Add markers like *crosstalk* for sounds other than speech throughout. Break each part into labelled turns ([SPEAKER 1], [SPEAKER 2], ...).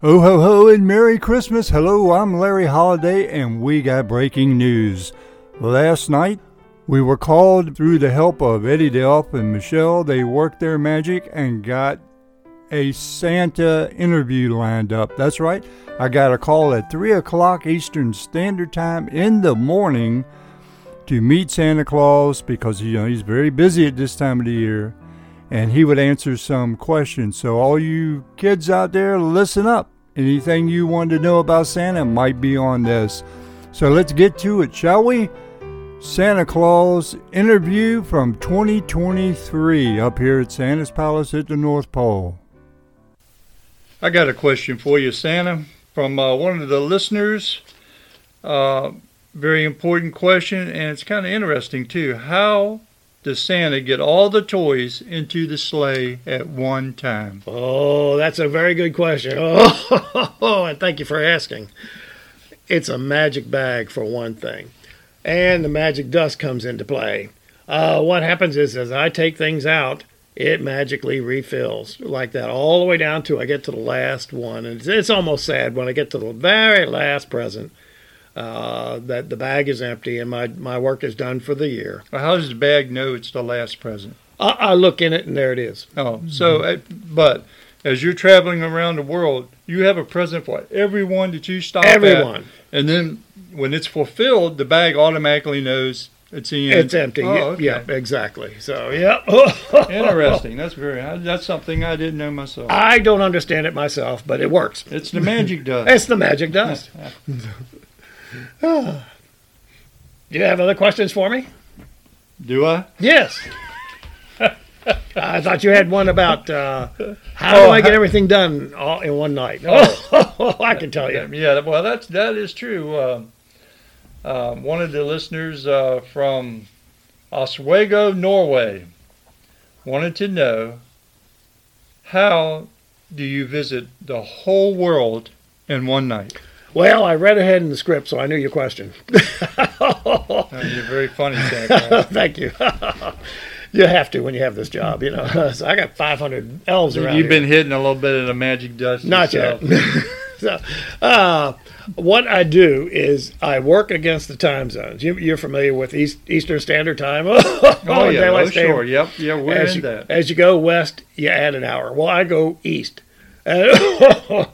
[SPEAKER 1] Ho ho ho and Merry Christmas. Hello, I'm Larry Holiday and we got breaking news. Last night we were called through the help of Eddy the Elf and Michele. They worked their magic and got a Santa interview lined up. That's right. I got a call at 3 o'clock Eastern Standard Time in the morning to meet Santa Claus because you know he's very busy at this time of the year and he would answer some questions. So, all you kids out there, listen up. Anything you want to know about Santa might be on this. So, let's get to it, shall we? Santa Claus interview from 2023 up here at Santa's Palace at the North Pole. I got a question for you, Santa, from uh, one of the listeners. Uh, very important question, and it's kind of interesting too. How does Santa get all the toys into the sleigh at one time?
[SPEAKER 2] Oh, that's a very good question. *laughs* Oh, and thank you for asking. It's a magic bag for one thing, and the magic dust comes into play. Uh, what happens is, as I take things out, it magically refills like that all the way down to I get to the last one, and it's, it's almost sad when I get to the very last present uh, that the bag is empty and my, my work is done for the year.
[SPEAKER 1] Well, how does the bag know it's the last present?
[SPEAKER 2] I, I look in it and there it is.
[SPEAKER 1] Oh, so, mm-hmm. but as you're traveling around the world, you have a present for everyone that you stop
[SPEAKER 2] everyone.
[SPEAKER 1] At, and then when it's fulfilled, the bag automatically knows it's in.
[SPEAKER 2] It's empty. Oh, okay. Yeah, exactly. So, yeah. *laughs*
[SPEAKER 1] Interesting. That's very. That's something I didn't know myself.
[SPEAKER 2] I don't understand it myself, but it works.
[SPEAKER 1] It's the magic *laughs* dust.
[SPEAKER 2] it's the magic dust. *laughs* Do *sighs* you have other questions for me?
[SPEAKER 1] Do I?
[SPEAKER 2] Yes. *laughs* I thought you had one about uh, how oh, do I get everything done all in one night. Oh, *laughs* I can tell you. *laughs*
[SPEAKER 1] Yeah, well, that's that is true. Uh, uh, one of the listeners uh, from Oswego, Norway, wanted to know how do you visit the whole world in one night?
[SPEAKER 2] Well, I read ahead in the script, so I knew your question. *laughs*
[SPEAKER 1] oh, you're very funny, Zach. *laughs*
[SPEAKER 2] Thank you. *laughs* you have to when you have this job, you know. so I got 500 elves around.
[SPEAKER 1] You've
[SPEAKER 2] here.
[SPEAKER 1] been hitting a little bit of the magic dust.
[SPEAKER 2] Not
[SPEAKER 1] yourself.
[SPEAKER 2] yet. so, uh, what I do is I work against the time zones. You, are familiar with East, Eastern Standard Time.
[SPEAKER 1] oh, oh yeah, oh, sure. Yep, yeah, we're
[SPEAKER 2] as
[SPEAKER 1] in
[SPEAKER 2] you,
[SPEAKER 1] that.
[SPEAKER 2] As you go west, you add an hour. Well, I go east. Uh,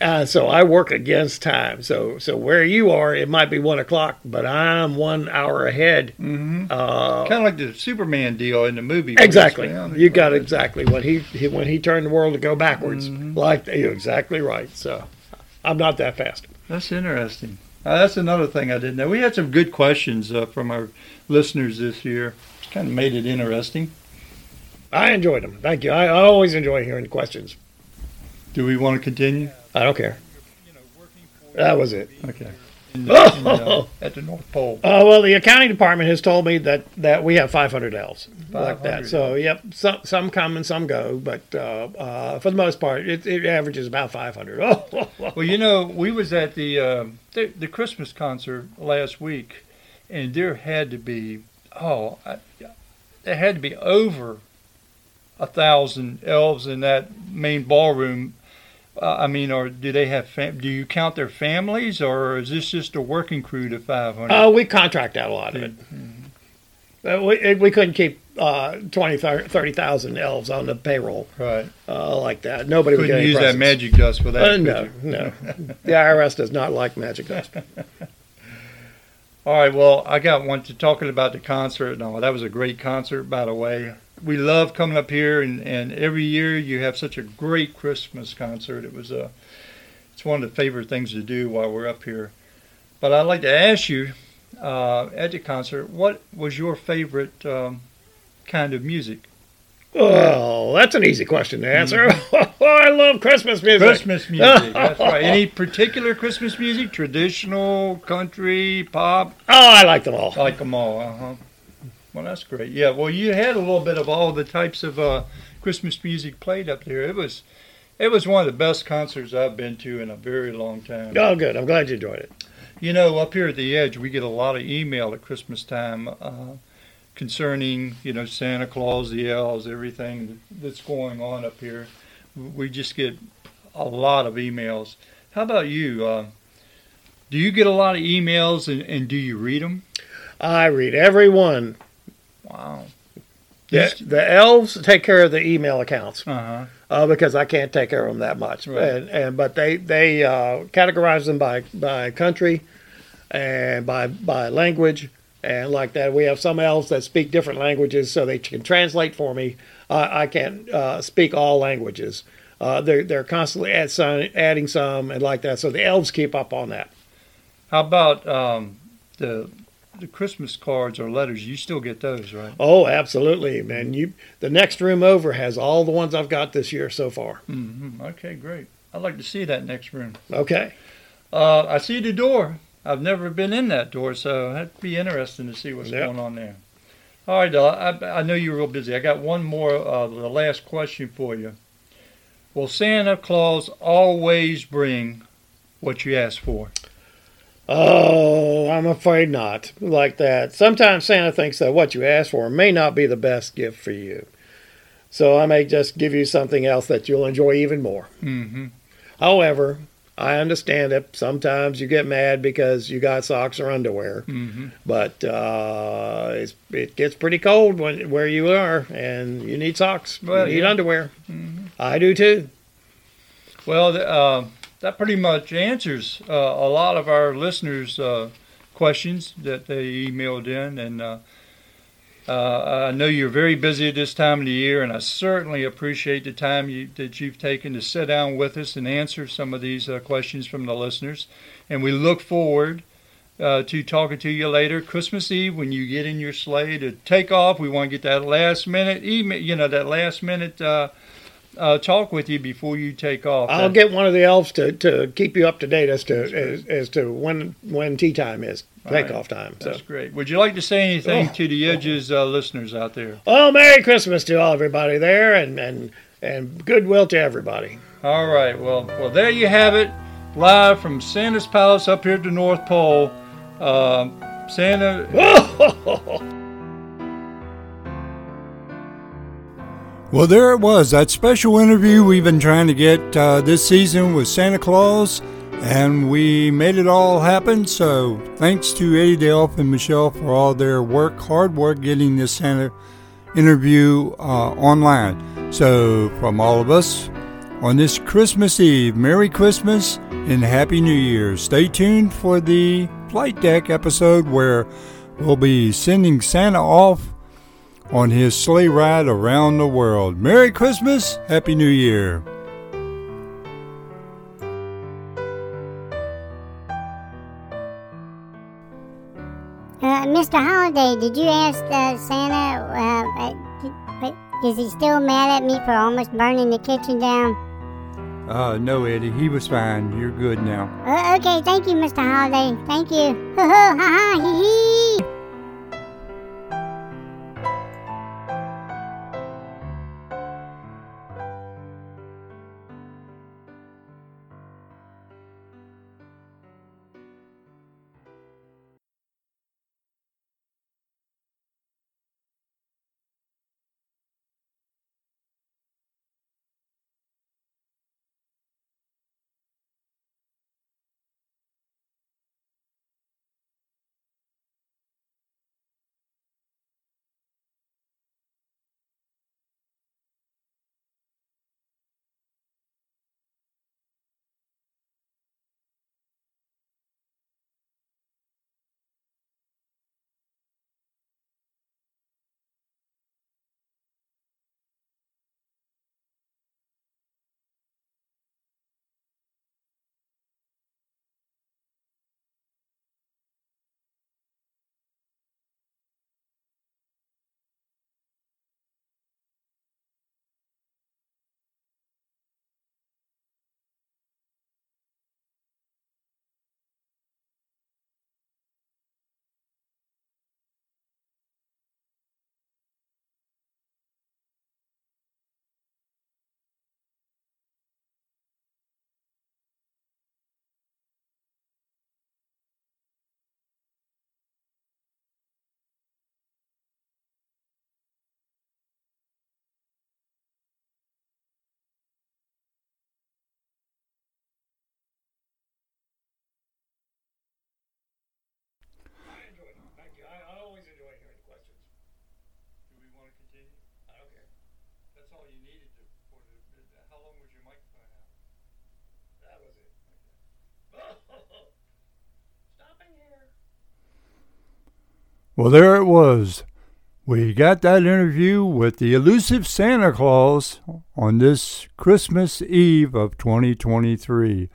[SPEAKER 2] so I work against time. So so where you are, it might be one o'clock, but I'm one hour ahead.
[SPEAKER 1] Mm-hmm. Uh, kind of like the Superman deal in the movie.
[SPEAKER 2] Exactly. You got exactly what he, he, when he turned the world to go backwards. Mm-hmm. Like you're exactly right. So I'm not that fast.
[SPEAKER 1] That's interesting. Uh, that's another thing I didn't know. We had some good questions uh, from our listeners this year. Kind of made it interesting.
[SPEAKER 2] I enjoyed them. Thank you. I, I always enjoy hearing questions.
[SPEAKER 1] Do we want to continue?
[SPEAKER 2] I don't care. That was it.
[SPEAKER 1] Okay. In the, in the, at the North Pole.
[SPEAKER 2] Uh, well, the accounting department has told me that, that we have 500 elves 500. like that. So, yep, some some come and some go, but uh, uh, for the most part, it, it averages about 500. Oh. *laughs*
[SPEAKER 1] well, you know, we was at the, uh, the, the Christmas concert last week, and there had to be oh, I, there had to be over a thousand elves in that main ballroom uh, I mean, or do they have? Fam- do you count their families, or is this just a working crew to five hundred?
[SPEAKER 2] Oh, we contract out a lot of it. Mm-hmm. Uh, we we couldn't keep uh, 20, 30,000 elves on the payroll,
[SPEAKER 1] right?
[SPEAKER 2] Uh, like that. Nobody
[SPEAKER 1] couldn't
[SPEAKER 2] would
[SPEAKER 1] use
[SPEAKER 2] presents.
[SPEAKER 1] that magic dust for that.
[SPEAKER 2] Uh, no, no. *laughs* the IRS does not like magic dust. *laughs*
[SPEAKER 1] all right. Well, I got one to talking about the concert. No, that was a great concert, by the way we love coming up here, and, and every year you have such a great Christmas concert. It was a, it's one of the favorite things to do while we're up here. But I'd like to ask you, uh, at the concert, what was your favorite um, kind of music?
[SPEAKER 2] Oh, that's an easy question to answer. Mm-hmm. *laughs* I love Christmas music.
[SPEAKER 1] Christmas music, *laughs* that's right. Any particular Christmas music? Traditional, country, pop?
[SPEAKER 2] Oh, I like them all.
[SPEAKER 1] I Like them all, uh huh. Well, that's great. Yeah. Well, you had a little bit of all the types of uh, Christmas music played up there. It was, it was one of the best concerts I've been to in a very long time.
[SPEAKER 2] Oh, good. I'm glad you enjoyed it.
[SPEAKER 1] You know, up here at the edge, we get a lot of email at Christmas time uh, concerning, you know, Santa Claus, the elves, everything that's going on up here. We just get a lot of emails. How about you? Uh, do you get a lot of emails and, and do you read them?
[SPEAKER 2] I read every one.
[SPEAKER 1] Wow.
[SPEAKER 2] The, the elves take care of the email accounts
[SPEAKER 1] Uh-huh.
[SPEAKER 2] uh, because I can't take care of them that much.
[SPEAKER 1] Right.
[SPEAKER 2] And, and but they they uh, categorize them by by country and by by language and like that. We have some elves that speak different languages, so they can translate for me. I I can't uh, speak all languages. Uh, they're they're constantly add some, adding some and like that. So the elves keep up on that.
[SPEAKER 1] How about um, the the Christmas cards or letters? You still get those, right?
[SPEAKER 2] Oh, absolutely, man. You the next room over has all the ones I've got this year so far.
[SPEAKER 1] hmm Okay, great. I'd like to see that next room.
[SPEAKER 2] Okay.
[SPEAKER 1] Uh, I see the door. I've never been in that door, so that'd be interesting to see what's
[SPEAKER 2] Yep.
[SPEAKER 1] going on there. All right, Del, I, I know you're real busy. I got one more, uh, the last question for you. Will Santa Claus always bring what you ask for?
[SPEAKER 2] Oh, I'm afraid not. Like that. Sometimes Santa thinks that what you ask for may not be the best gift for you. So I may just give you something else that you'll enjoy even more.
[SPEAKER 1] Mm-hmm.
[SPEAKER 2] However, I understand that sometimes you get mad because you got socks or underwear,
[SPEAKER 1] Mm-hmm.
[SPEAKER 2] but uh, it's, it gets pretty cold when where you are, and you need socks.
[SPEAKER 1] Well,
[SPEAKER 2] you need
[SPEAKER 1] yeah.
[SPEAKER 2] underwear. I do too.
[SPEAKER 1] Well, uh, that pretty much answers uh, a lot of our listeners' uh, questions that they emailed in, and uh, uh, I know you're very busy at this time of the year, and I certainly appreciate the time you, that you've taken to sit down with us and answer some of these uh, questions from the listeners. And we look forward uh, to talking to you later, Christmas Eve, when you get in your sleigh to take off. We want to get that last minute email, you know, that last minute. Uh, uh, talk with you before you take off.
[SPEAKER 2] I'll
[SPEAKER 1] Uh,
[SPEAKER 2] get one of the elves to, to keep you up to date as to as, as to when when tea time is,
[SPEAKER 1] All right.
[SPEAKER 2] takeoff time. So,
[SPEAKER 1] That's great. Would you like to say anything
[SPEAKER 2] Oh.
[SPEAKER 1] to the Edges uh, listeners out there?
[SPEAKER 2] well, Merry Christmas to all everybody there, and and and goodwill to everybody.
[SPEAKER 1] All right. Well, well, there you have it, live from Santa's Palace up here at the North Pole. Um, Santa. *laughs* Well, there it was, that special interview we've been trying to get uh, this season with Santa Claus, and we made it all happen. So, thanks to Eddy the Elf and Michele for all their work, hard work getting this Santa interview uh, online. So, from all of us on this Christmas Eve, Merry Christmas and Happy New Year. Stay tuned for the Flight Deck episode where we'll be sending Santa off on his sleigh ride around the world. Merry Christmas, Happy New Year.
[SPEAKER 3] Uh, Mr. Holiday, did you ask uh, Santa? Uh, is he still mad at me for almost burning the kitchen down?
[SPEAKER 1] Uh, no, Eddy, he was fine. You're good now.
[SPEAKER 3] Uh, okay, thank you, Mr. Holiday. Thank you. *laughs* Ha ha, hee hee.
[SPEAKER 1] Want to continue?
[SPEAKER 2] I don't care.
[SPEAKER 1] That's all you needed to. For the, how long was your microphone out?
[SPEAKER 2] That was it. *laughs* Stopping here.
[SPEAKER 1] Well, there it was. We got that interview with the elusive Santa Claus on this Christmas Eve of 2023.